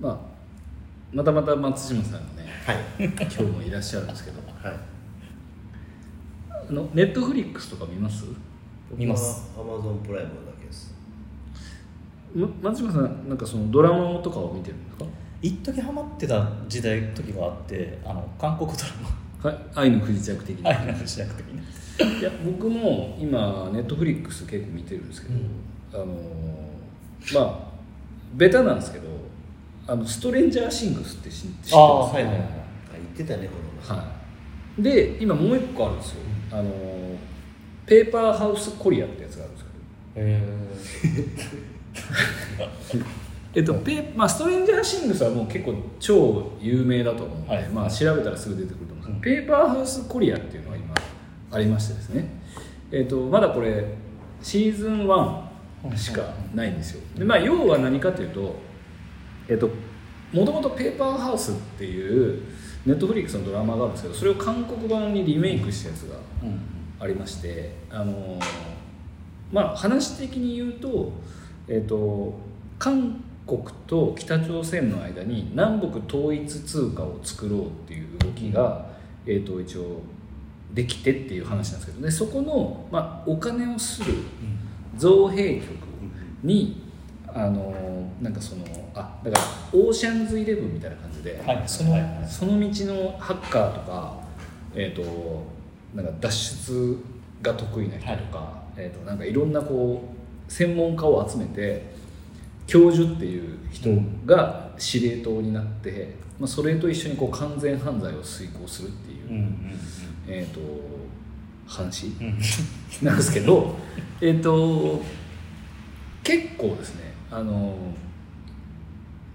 まあまたまた松島さんがねはい。今日もいらっしゃるんですけど。はい。あのネットフリックスとか見ます？見ます。アマゾンプライムだけです。ま松島さんなんかそのドラマとかを見てるんですか？一時ハマってた時代時があってあの韓国ドはい。愛の不時着的な。ラマ愛のしなくていいや僕も今ネットフリックス結構見てるんですけど、あのーまあベタなんですけどあのストレンジャーシングスって知知ってます？ああはいはいはい。あ言ってたねこのはい、で今もう一個あるんですよ、あのーペーパーハウスコリアってやつがあるんですけど。え えっとペーまあ、ストレンジャーシングスはもう結構超有名だと思うので、はい。まあ、調べたらすぐ出てくると思うんですけど、うん。ペーパーハウスコリアっていうのが今ありましてですね、えっと、まだこれシーズン1しかないんですよ。で、まあ、要は何かというとえっともともとペーパーハウスっていうネットフリックスのドラマがあるんですけどそれを韓国版にリメイクしたやつがありましてあのまあ話的に言うと,、えー、と韓国と北朝鮮の間に南北統一通貨を作ろうっていう動きが、えー、と一応できてっていう話なんですけどでそこの、まあ、お金をする造幣局にあのなんかそのあだからオーシャンズイレブンみたいな感じで、はいそのはいはいその道のハッカーとか、えー、となんか脱出が得意な人とか、えー、となんかいろんなこう専門家を集めて教授っていう人が司令塔になって、まあ、それと一緒にこう完全犯罪を遂行するっていう、うんうんえー、と話うん。うんなんですけどえっと結構ですねあの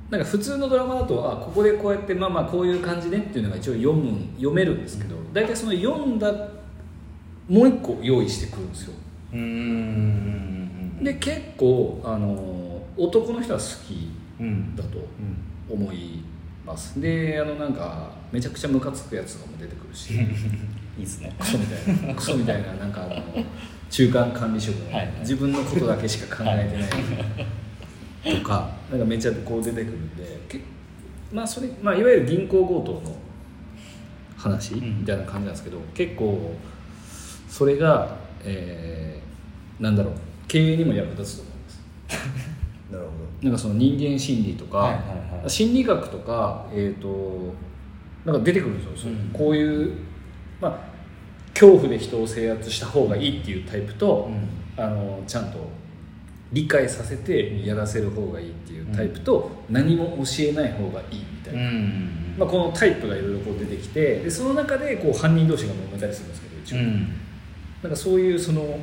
なんか普通のドラマだとあここでこうやってまあまあこういう感じねっていうのが一応読む読めるんですけど大体その読んだもう一個用意してくるんですよ。で結構あの男の人は好きうん。だと思います。であのなんかめちゃくちゃムカつくやつとかも出てくるし いいですね。クソみたいなクソみたいななんかあの中間管理職のはいはい。自分のことだけしか考えてないとかなんかめっちゃこう出てくるんでけまあそれ、まあ、いわゆる銀行強盗の話うん。みたいな感じなんですけど、結構それが、えーなんだろう経営にも役立つと思います。なるほなんかその人間心理とか、はいはいはい。心理学とか、えー、となんか出てくるんですよ、そううん。こういう、まあ、恐怖で人を制圧した方がいいっていうタイプと、あのちゃんと理解させてやらせる方がいいっていうタイプと、何も教えない方がいいみたいな、うん。まあ、このタイプがいろいろこう出てきてでその中でこう犯人同士が揉めたりするんですけど一応、うん。なんかそういうその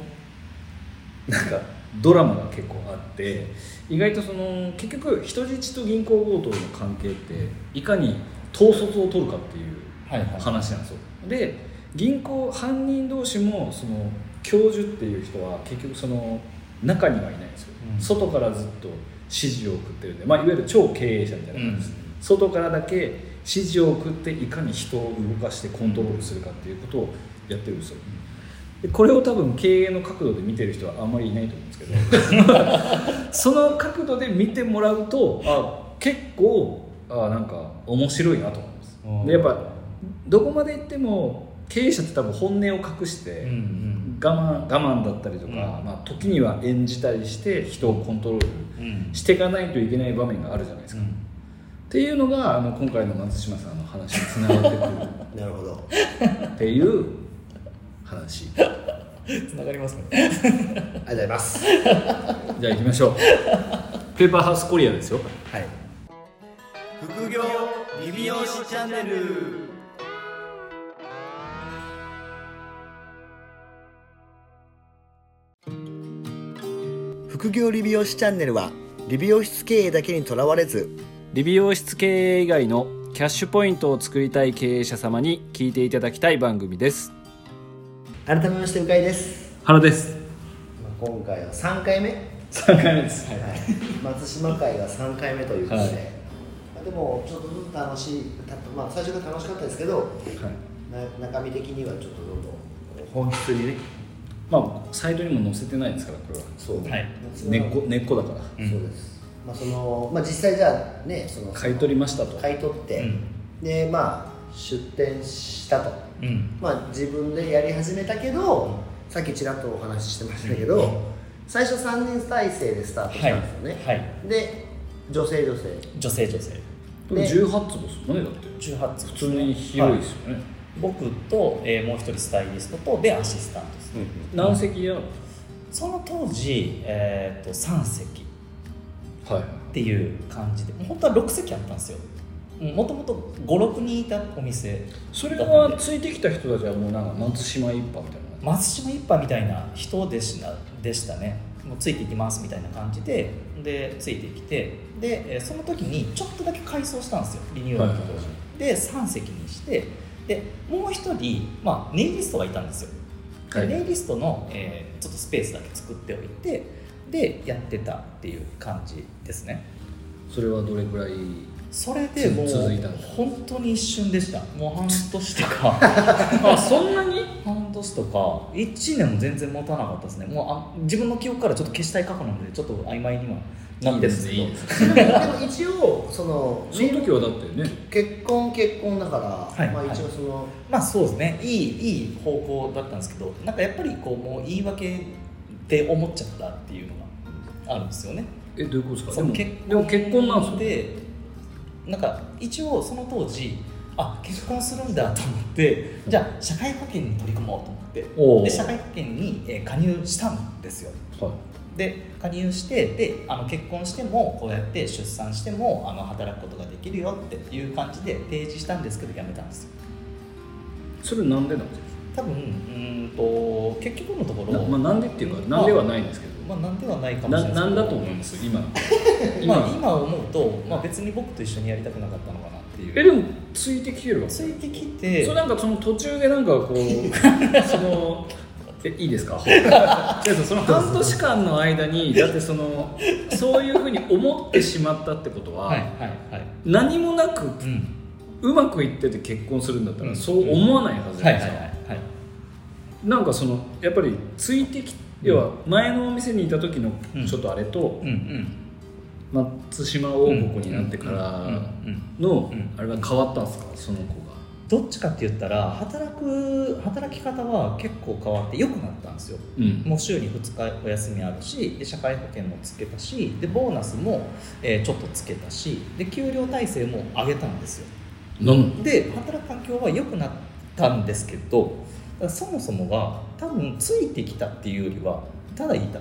なんかドラマが結構あって意外とその結局人質と銀行強盗の関係っていかに統率を取るかっていうはいはい。話なんですよ、で銀行犯人同士もその教授っていう人は結局その中にはいないんですよ、うん。外からずっと指示を送ってるんで、まあ、いわゆる超経営者みたいな感じです、うん。外からだけ指示を送っていかに人を動かしてコントロールするかっていうことをやってるんですよ。でこれを多分経営の角度で見てる人はあんまりいないと思うんですけど。その角度で見てもらうとあ結構あなんか面白いなと思います。うん。でやっぱどこまで行っても経営者って多分本音を隠して、うんうん。我慢我慢だったりとか、うん。まあ、時には演じたりして人をコントロールうん。していかないといけない場面があるじゃないですか、うん。っていうのがあの今回の松島さんの話につながってくる。ど なるほど。っていう話。つながりますね。ありがとうございます。じゃあ行きましょう。ペーパーハウスコリアですよ。はい。副業リビオシチャンネル副業理美容師チャンネルは理美容室経営だけにとらわれず理美容室経営以外のキャッシュポイントを作りたい経営者様に聞いていただきたい番組です。改めましてうかいです。原です。まあ今回は3回目、はい、3回目です。松島会が3回目ということで、はい。まあでもちょっとずつ楽しいたまあ最初が楽しかったですけどな中身的にはちょっとどんどん本質にねまあサイトにも載せてないですからこれは。そう、はい。根っこ根っこだから。うん。そうです。まあそのまあ、実際じゃあねその買い取りましたと。買い取って、でまあ出店したと、うん。うんまあ、自分でやり始めたけど、さっきちらっとお話ししてましたけど、うん。最初3人体制でスタートしたんですよね、はい。で女性女性。女性女性。でも18坪ですもんねだって。18つ普通に広いですよね、僕と、えーもう一人スタイリストとでアシスタントです、何席やその当時、えー、と3席。はいっていう感じで。本当は6席あったんですよ。もともと56人いたお店。それはついてきた人たちはもうなんか松島一派みたいな。松島一派みたいな人でしたでしたね。もうついていきますみたいな感じで。でついてきて。でえーその時にちょっとだけ改装したんですよ。リニューアルの当時、で3席にしてでもう一人、まあ、ネイリストがいたんですよ、ではい。ネイリストの、えーちょっとスペースだけ作っておいてでやってたっていう感じですね。それはどれくらいそれでもう本当に一瞬でした。もう半年とか。あそんなに？半年とか。1年も全然持たなかったですね。もうあ自分の記憶からちょっと消したい過去なのでちょっと曖昧にはなってるんですけど。いいですねでも一応その その時はだってね。結婚結婚だから、はい。まあ一応その、まあそうですね。いいいい方向だったんですけどなんかやっぱりこうもう言い訳って思っちゃったっていうのがあるんですよね。えどういうことですか？でも結でも結婚なんですよ。でなんか一応その当時あ結婚するんだと思ってじゃあ社会保険に取り組もうと思ってで社会保険にえー加入したんですよ。はいで加入してであの結婚してもこうやって出産してもあの働くことができるよっていう感じで提示したんですけど辞めたんですよ。それなんでなんです多分うーんと結局のところまあなんでっていうかなんではないんですけど。まあなんではないかもしれなないなんだと思います？今 まあ今思うと、まあ、別に僕と一緒にやりたくなかったのかなっていう。えでもついてきてるわけついてきて。それなんかその途中でなんかこう そのえいいですか？その半年間の間にだってそのそういうふうに思ってしまったってことは、はいはいはい。何もなくうん。うまくいってて結婚するんだったら、うん。そう思わないはずじゃはないいですか、はいはいはいなんかそのやっぱりついてき要は前のお店にいた時のうん。ちょっとあれと、うんうん。松島王国になってからのうんあれが変わったんですか？その子がどっちかって言ったら働く働き方は結構変わって良くなったんですよ。うん。もう週に2日お休みあるしで社会保険もつけたしでボーナスも、えーちょっとつけたしで給料体制も上げたんですよ。なん。で働く環境は良くなったんですけどそもそもが多分ついてきたっていうよりはただいた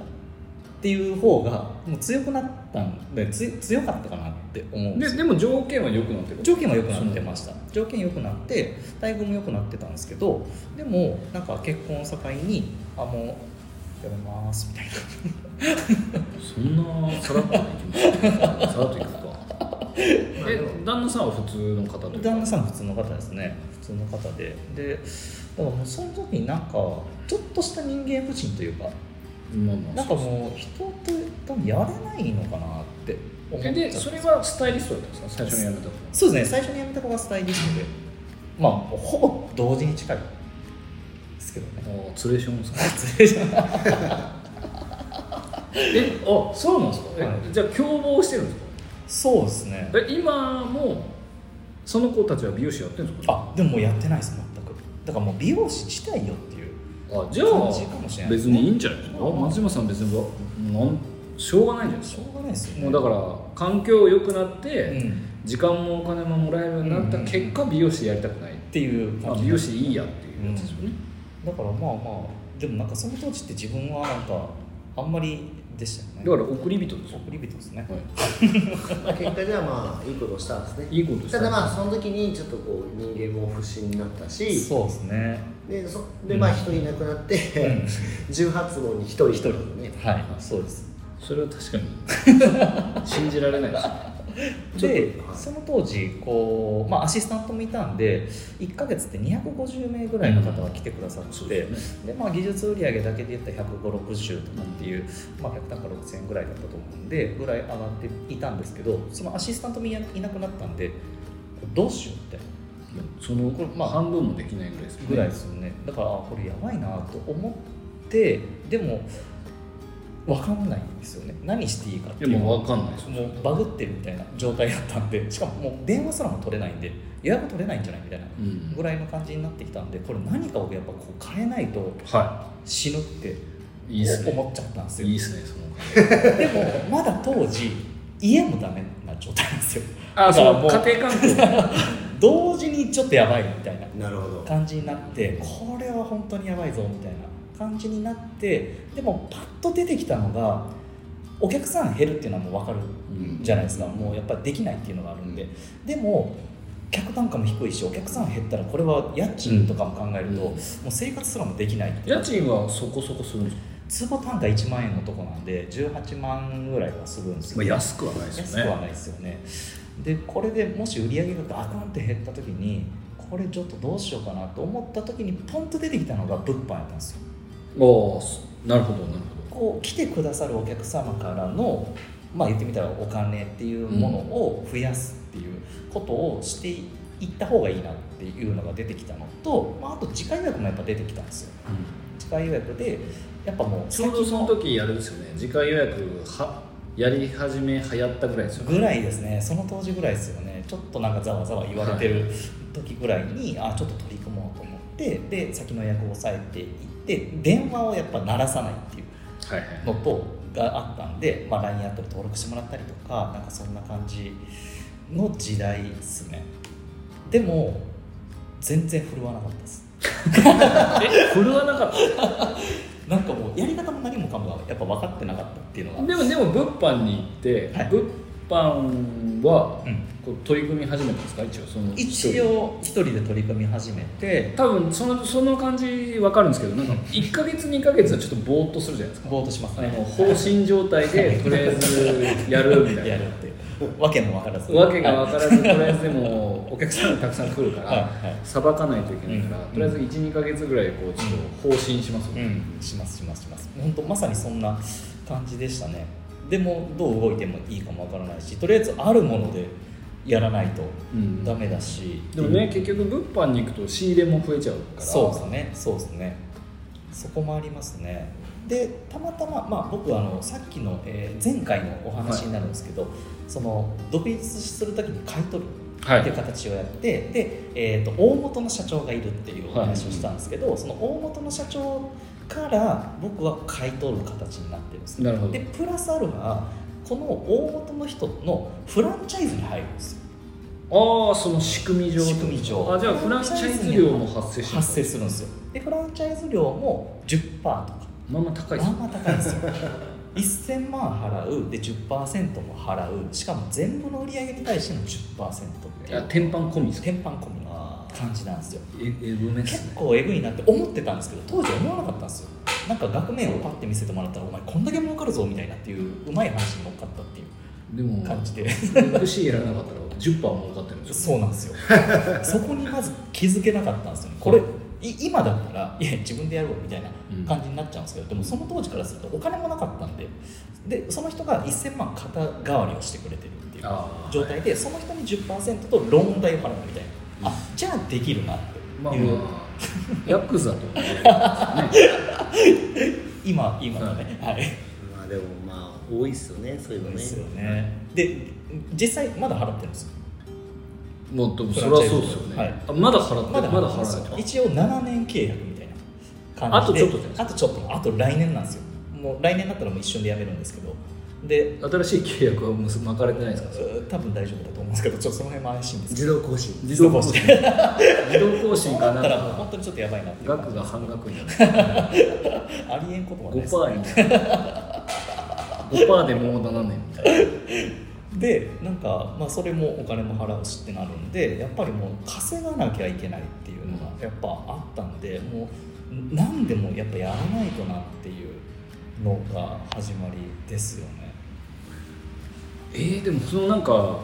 っていう方がもう強くなったんでつ強かったかなって思うんでよ。でも条件は良くなってる。条件は良くなってました。条件良くなって待遇も良くなってたんですけどでもなんか結婚を境にあもうやめますみたいな。そんなさらっといきます？さらっといくか。え旦那さんは普通の方と旦那さん普通の方ですね。普通の方で。でだからもうその時になんかちょっとした人間不信というかまあまあなんかもう人と多分やれないのかなって思っでそれはスタイリストだったんですか？最初に辞めたのそうですね最初に辞めた子がスタイリストで。まあほぼ同時に近いですけどね。ああツレションですか？失礼しましたえあそうなんですか、えはい。じゃあ共謀してるんですか？そうですね。え今もその子たちは美容師やってるんですか？あでももうやってないです全く。だからもう美容師自体よってあじゃあ別にいいんじゃない？ですかうん松島さん別にわなんしょうがないんじゃないですか。しょうがないですよね。もうだから環境良くなって、うん。時間もお金ももらえるようになった結果、美容師やりたくない、っていう美容師いいやっていうやつですよね、だからまあまあでもなんかその当時って自分はなんかあんまりでしたよね。だから送り人ですよ、送り人ですね、はまあ結果ではまあいいことをしたんですね。い、いいことですただまあその時にちょっとこう人間も不審になったしそうですね。でそでまあ一人いなくなって、ん。18坪に一人一人。ねはい。そうです。それは確かに。信じられないです。ね でその当時こう、まあ、アシスタントもいたんで1か月で250名ぐらいの方が来てくださって、そうですね。でまあ、技術売上だけで言ったら15060とかっていう、まあ、100単価6000円ぐらいだったと思うんでぐらい上がっていたんですけどそのアシスタントもいないなくなったんでどうしようって。そのこれまあ半分もできないぐらいですよね。ぐらいですよね。だからあこれやばいなと思ってでも分かんないんですよね。何していいかってでいう。のも分かんないです。もうバグってるみたいな状態だったんでしかももう電話すらも取れないんで予約取れないんじゃないみたいなうん。ぐらいの感じになってきたんでこれ何かをやっぱこう変えないとは死ぬって思っちゃったんですよ。いいいっすねその でもまだ当時家もダメな状態なんですよ。あそう家庭環境。同時にちょっとやばいみたいな感じになってこれは本当にやばいぞみたいな感じになってでもパッと出てきたのがお客さん減るっていうのはもう分かるうんじゃないですか。もうやっぱりできないっていうのがあるんで。でも客単価も低いしお客さん減ったらこれは家賃とかも考えると、うん。もう生活すらもできないって家賃はそこそこするんですか？坪単価1万円のとこなんで18万ぐらいはするんですよ、まあ安くはないですよね。安くはないですよね。でこれでもし売り上げがガクンって減った時にこれちょっとどうしようかなと思った時にポンと出てきたのが物販やったんですよおーなるほどなるこう来てくださるお客様からのまあ言ってみたらお金っていうものを増やすっていうことをしていった方がいいなっていうのが出てきたのと、まあ、あと次回予約もやっぱ出てきたんですよ。ほど、次回予約でやっぱもうちょうどその時あれですよね。次回予約はやり始め流行ったぐらいですよね。ぐらいですね。その当時ぐらいですよね。ちょっとなんかざわざわ言われてる時ぐらいに、あちょっと取り組もうと思ってで先の予約を抑えていって電話をやっぱ鳴らさないっていうのとがあったんで、まあ、LINE アットで登録してもらったりとかなんかそんな感じの時代ですね。でも全然振るわなかったです。え振るわなかった？なんかもうやり方も何もかもがやっぱ分かってなかったっていうのが。でもでも物販に行って、はい。物販はうんこう取り組み始めたんですか？一応その。一応。一人で取り組み始めて。多分そのその感じ分かるんですけどなんか1か月2か月はちょっとぼーっとするじゃないですか。ぼーっとしますね。あの放心状態でとりあえずやるみたいな。やるって。わけも分からず。わけがは分からずとりあえずでもお客さんがたくさん来るからさば、かないといけないから、うん。とりあえず12か月ぐらいこうちょっと放心しますしますしますします。本当まさにそんな感じでしたね。でもどう動いてもいいかもわからないしとりあえずあるものでやらないとうん。ダメだし、でもね結局物販に行くと仕入れも増えちゃうから。そうですね。そうですね。そこもありますね。でたまたま、まあ、僕あのさっきの、えー前回のお話になるんですけど、その独立する時に買い取るはいっていう形をやって、で、えー、と大元の社長がいるっていうお話をしたんですけど、その大元の社長から僕は買い取る形になってるんですなるほど。でプラスアルファこの大元の人のフランチャイズに入るんですよああその仕組み上仕組み上。あじゃあフランチャイズ料も発生し発生するんですよ。でフランチャイズ料も10%とか。まあまあ高いですまあまあ高いんですよ。1000万払う。で10%も払う。しかも全部の売り上げに対しての10%っていうい。や天板込みですか天板込みの感じなんですよ。ええぐめっす結ね構えぐいなって思ってたんですけど当時思わなかったんですよ。なんか額面をパッて見せてもらったらお前こんだけ儲かるぞみたいなっていううまい話に乗っかったっていうでも感じで。FC やらなかったら10%儲かってるんですよ。そうなんですよ。そこにまず気づけなかったんですよ。ねこれい今だったらいや自分でやるわみたいな感じになっちゃうんですけど、でもその当時からするとお金もなかったんででその人が1000万肩代わりをしてくれてるっていう状態でその人に10%とローン代を払うみたいな、あじゃあできるなってまあいう、まあ ヤクザとね。今今のね。はい。まあでもまあ多いっすよねそういうのね。ですよね。で実際まだ払ってるんです。よもうでもそれはそうですよね、はい。あまだ払ってまだまだ払って払ってます。一応7年契約みたいな感じで。あとちょっとあとちょっと。あと来年なんですよ。もう来年だったらもう一瞬で辞めるんですけど。で新しい契約は結巻かれてないですか？多分大丈夫だと思うんですけどちょっとその辺も怪しいんですけ自動更新。自動更新。自動更新どかな。だったらもう本当にちょっとやばいなって額が半額になる。ありえんことはないです5%に5%でもう7年。みたいなでなんか、まあ、それもお金も払うしってなるんでやっぱりもう稼がなきゃいけないっていうのがやっぱあったんでもう何でもやっぱやらないとなっていうのが始まりですよね。えー、でもそのなんか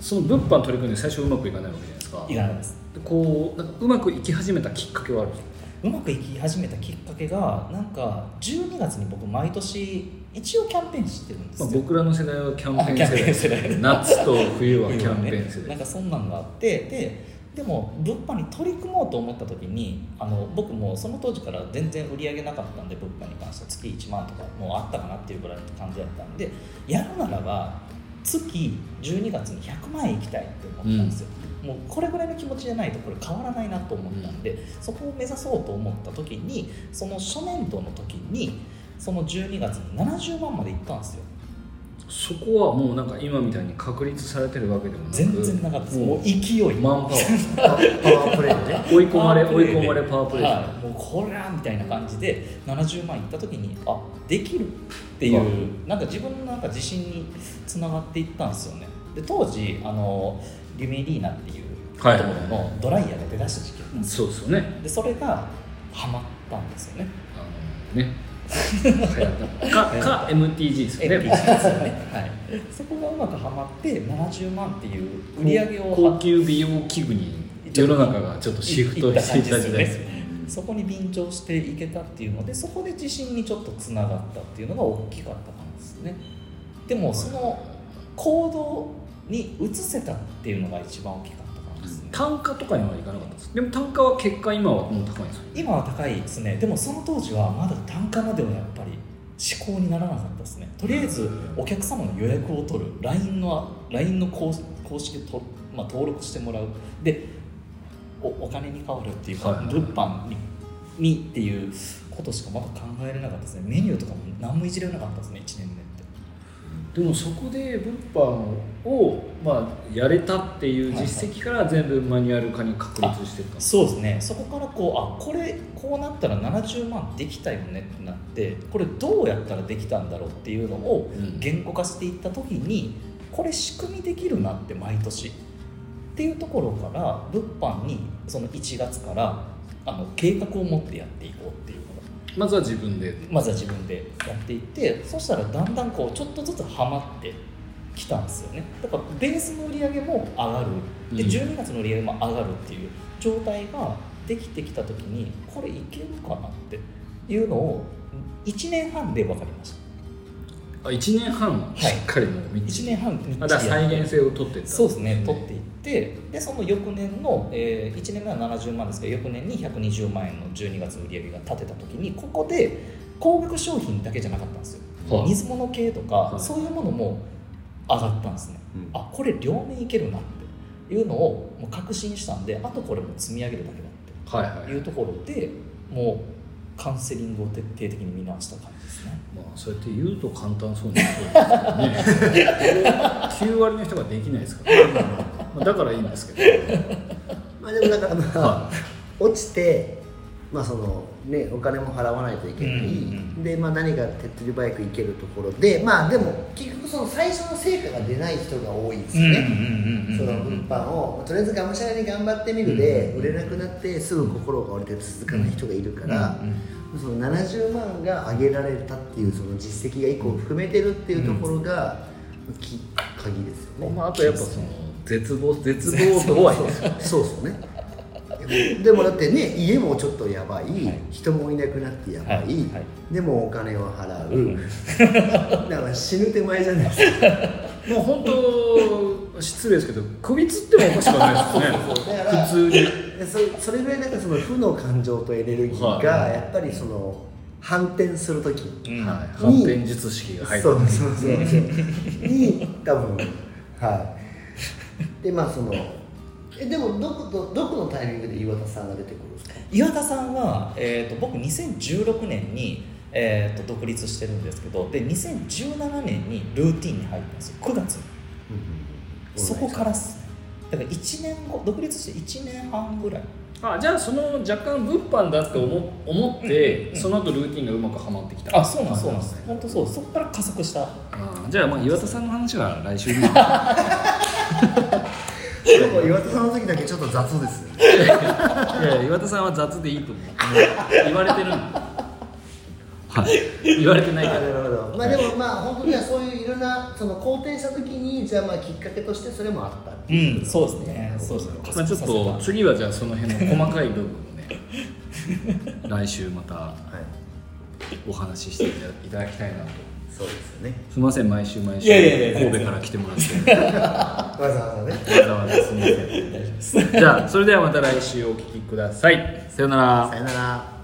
その物販取り組んで最初うまくいかないわけじゃないですか。いらないです。でこうなんかうまくいき始めたきっかけはあるんですか？うまくいき始めたきっかけがなんか12月に僕毎年一応キャンペーンしてるんですまあ、よ、僕らの世代はキャンペーン世世代。代。夏と冬はキャンペーン世代。なんかそんなんがあってででも物販に取り組もうと思った時にあの僕もその当時から全然売り上げなかったんで物販に関しては月1万とかもうあったかなっていうぐらいの感じだったんでやるならば月12月に100万円いきたいって思ったんですよ、もうこれぐらいの気持ちじゃないとこれ変わらないなと思ったんで、そこを目指そうと思った時にその初年度の時にその12月に70万までいったんですよそこはもうなんか今みたいに確立されてるわけでもなく全然なかったです。ももう勢い。うマンパワー。パワープレイで。ね追い込まれ追い込まれパワープレイですねはい、もうこらみたいな感じで70万いった時にあできるっていう、はいなんか自分のなんか自信につながっていったんですよね。で当時あのリュメリーナっていうとはい。ころのドライヤーが出だした時期だったんですよ。そうですよね。でそれがハマったんですよね。あのねかか MTG ですよね。MTG ですよね、はい、そこがうまくはまって70万っていう売り上げを高級美容器具に世の中がちょっとシフトしていた時代ですよね。そこに便乗していけたっていうのでそこで自信にちょっとつながったっていうのが大きかった感じですね。でもその行動に移せたっていうのが一番大きかった感じですね単価とかにはいかなかったですでも単価は結果今はもう高いんですよ今は高いですね。でもその当時はまだ単価まではやっぱり思考にならなかったですね。とりあえずお客様の予約を取る。LINE の LINE の公公式と、まあ、登録してもらう。でおお金に変わるっていうか、はいはい。物販ににっていうことしかまだ考えれなかったですね。メニューとかも何もいじれなかったですね1年目でもそこで物販を、まあ、やれたっていう実績から全部マニュアル化に確立してたそうですね。そこからこうあこれこうなったら70万できたよねってなってこれどうやったらできたんだろうっていうのをうん。言語化していった時にこれ仕組みできるなって毎年っていうところから物販にその1月からあの計画を持ってやっていこうっていうまずは自分で。まずは自分でやっていってそしたらだんだんこうちょっとずつハマってきたんですよね。だからベースの売り上げも上がる。でうん。12月の売り上げも上がるっていう状態ができてきた時にこれいけるかなっていうのを1年半で分かりましたあ1年半しっかりもうみっち1り、年半だ再現性を取っていった。そうですね。取っていって。でその翌年の、え1年目は70万ですけど翌年に120万円の12月の売り上げが立てた時にここで高額商品だけじゃなかったんですよ、はい。水物系とか、はい。そういうものも上がったんですね、うん。あこれ両面いけるなっていうのをもう確信したんであとこれも積み上げるだけだはいはいっていうところでもうカウンセリングを徹底的に見直した感じですねまあそうやって言うと簡単そうに聞こえますけどね。これ9割の人ができないですから、まあ、だからいいんですけど、まあでもだからまあ、は落ちてまあそのねお金も払わないといけない、うんうんでまあ何か手っ取り早くいけるところでまあでも結局その最初の成果が出ない人が多いですよね、その物販をとりあえずがむしゃらに頑張ってみるで売れなくなってすぐ心が折れて続かない人がいるから、その70万が上げられたっていうその実績が1個含めてるっていうところがき鍵ですよね、まあ、あとやっぱその絶望絶望度はそうそうね。でもでもだってね家もちょっとやばい、人もいなくなってやばい、はい。はい。でもお金を払う、うん。だから死ぬ手前じゃないですか。もう本当失礼ですけど首つってもおかしくはないですよね普通に。でそそれぐらいなんかその負の感情とエネルギーがはい。やっぱりその反転する時、うん。はい、反転術式が入ってそうそうそうそう。に多分はい。でまあそのえでもどことどこのタイミングで岩田さんが出てくるんですか？岩田さんは、えー、と僕2016年に、えー、と独立してるんですけどで2017年にルーティンに入ったんですよ。9月に。そこからっすねだから1年後独立して1年半ぐらい。あじゃあその若干物販だって思思って、うん。うん。その後ルーティンがうまくはまってきた。あそうなんです。そうなんです本当そうそこから加速した。あじゃあまあ岩田さんの話は来週に。岩田さんの時だけちょっと雑です。いや岩田さんは雑でいいと思う。言われてるんではい。言われてないから。なるほど。まあでもまあ本当にはそういういろんなその好転した時にじゃあまあきっかけとしてそれもあったってう。いんそうですね。そうですね。まあ、ちょっと次はじゃあその辺の細かい部分をね 来週またはい。お話ししていただきたいなと。そうですよね。すみません毎週毎週神戸から来てもらって。わざわざね。わざわざすみません。大丈夫ですですじゃあそれではまた来週お聞きください。さようなら。さよなら